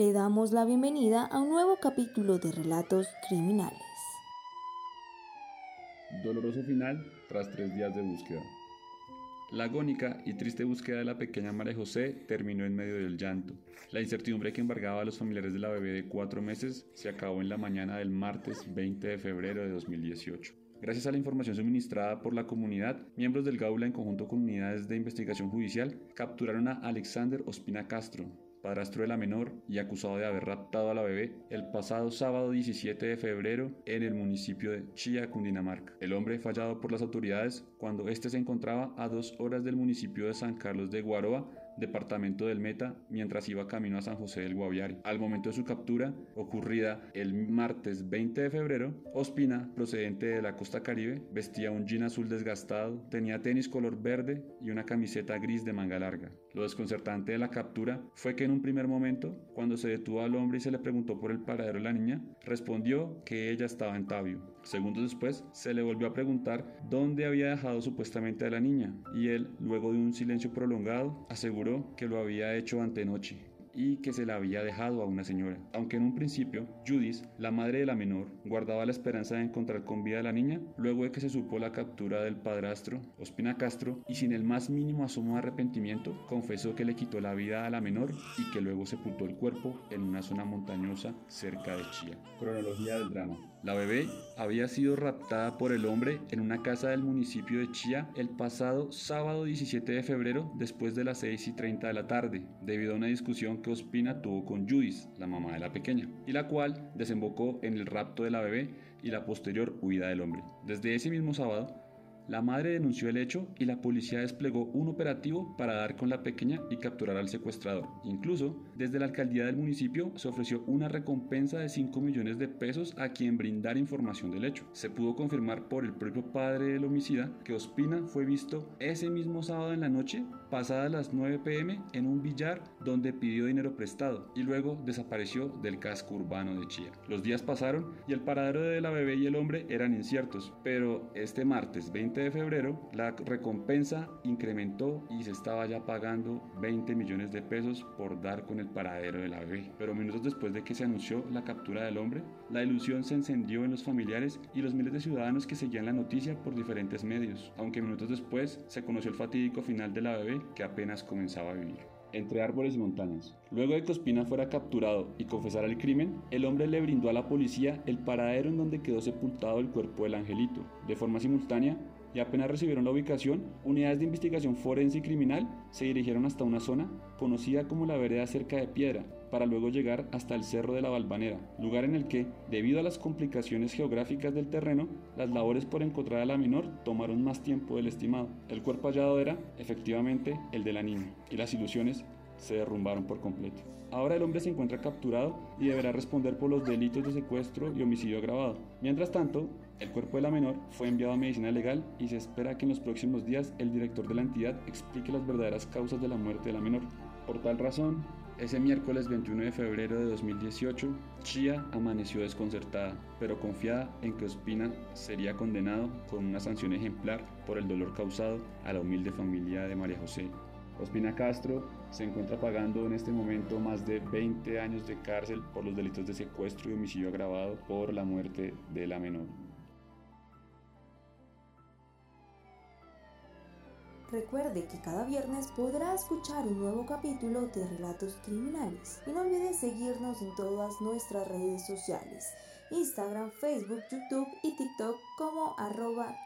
le damos la bienvenida a un nuevo capítulo de Relatos Criminales. Doloroso final tras tres días de búsqueda. La agónica y triste búsqueda de la pequeña María José terminó en medio del llanto. La incertidumbre que embargaba a los familiares de la bebé de cuatro meses se acabó en la mañana del martes 20 de febrero de 2018. Gracias a la información suministrada por la comunidad, miembros del Gaula en conjunto con unidades de investigación judicial capturaron a Alexander Ospina Castro, padrastro de la menor y acusado de haber raptado a la bebé el pasado sábado 17 de febrero en el municipio de Chía, Cundinamarca. El hombre fallado por las autoridades cuando éste se encontraba a dos horas del municipio de San Carlos de Guaroa departamento del Meta, mientras iba camino a San José del Guaviare. Al momento de su captura, ocurrida el martes 20 de febrero, Ospina, procedente de la costa caribe, vestía un jean azul desgastado, tenía tenis color verde y una camiseta gris de manga larga. Lo desconcertante de la captura fue que en un primer momento, cuando se detuvo al hombre y se le preguntó por el paradero de la niña, respondió que ella estaba en Tabio. Segundos después, se le volvió a preguntar dónde había dejado supuestamente a la niña, y él, luego de un silencio prolongado, aseguró que lo había hecho antenoche y que se la había dejado a una señora. Aunque en un principio, Judith, la madre de la menor, guardaba la esperanza de encontrar con vida a la niña, luego de que se supo la captura del padrastro, Ospina Castro, y sin el más mínimo asomo de arrepentimiento, confesó que le quitó la vida a la menor y que luego sepultó el cuerpo en una zona montañosa cerca de Chía. Cronología del drama. La bebé había sido raptada por el hombre en una casa del municipio de Chía el pasado sábado 17 de febrero después de las 6 y 30 de la tarde, debido a una discusión que Ospina tuvo con Judith, la mamá de la pequeña, y la cual desembocó en el rapto de la bebé y la posterior huida del hombre. Desde ese mismo sábado, la madre denunció el hecho y la policía desplegó un operativo para dar con la pequeña y capturar al secuestrador. Incluso, desde la alcaldía del municipio se ofreció una recompensa de 5 millones de pesos a quien brindara información del hecho. Se pudo confirmar por el propio padre del homicida que Ospina fue visto ese mismo sábado en la noche, pasadas las 9 pm, en un billar donde pidió dinero prestado y luego desapareció del casco urbano de Chía. Los días pasaron y el paradero de la bebé y el hombre eran inciertos, pero este martes 20 de febrero, la recompensa incrementó y se estaba ya pagando 20 millones de pesos por dar con el paradero de la bebé. Pero minutos después de que se anunció la captura del hombre, la ilusión se encendió en los familiares y los miles de ciudadanos que seguían la noticia por diferentes medios, aunque minutos después se conoció el fatídico final de la bebé que apenas comenzaba a vivir entre árboles y montañas. Luego de que Ospina fuera capturado y confesara el crimen, el hombre le brindó a la policía el paradero en donde quedó sepultado el cuerpo del angelito. De forma simultánea, y apenas recibieron la ubicación, unidades de investigación forense y criminal se dirigieron hasta una zona conocida como la vereda cerca de Piedra, para luego llegar hasta el Cerro de la Balvanera, lugar en el que, debido a las complicaciones geográficas del terreno, las labores por encontrar a la menor tomaron más tiempo del estimado. El cuerpo hallado era, efectivamente, el de la niña, y las ilusiones se derrumbaron por completo. Ahora el hombre se encuentra capturado y deberá responder por los delitos de secuestro y homicidio agravado. Mientras tanto, el cuerpo de la menor fue enviado a medicina legal y se espera que en los próximos días el director de la entidad explique las verdaderas causas de la muerte de la menor. Por tal razón, ese miércoles 21 de febrero de 2018, Chia amaneció desconcertada, pero confiada en que Ospina sería condenado con una sanción ejemplar por el dolor causado a la humilde familia de María José Ospina Castro se encuentra pagando en este momento más de 20 años de cárcel por los delitos de secuestro y homicidio agravado por la muerte de la menor. Recuerde que cada viernes podrá escuchar un nuevo capítulo de Relatos Criminales. Y no olvide seguirnos en todas nuestras redes sociales, Instagram, Facebook, YouTube y TikTok como arroba.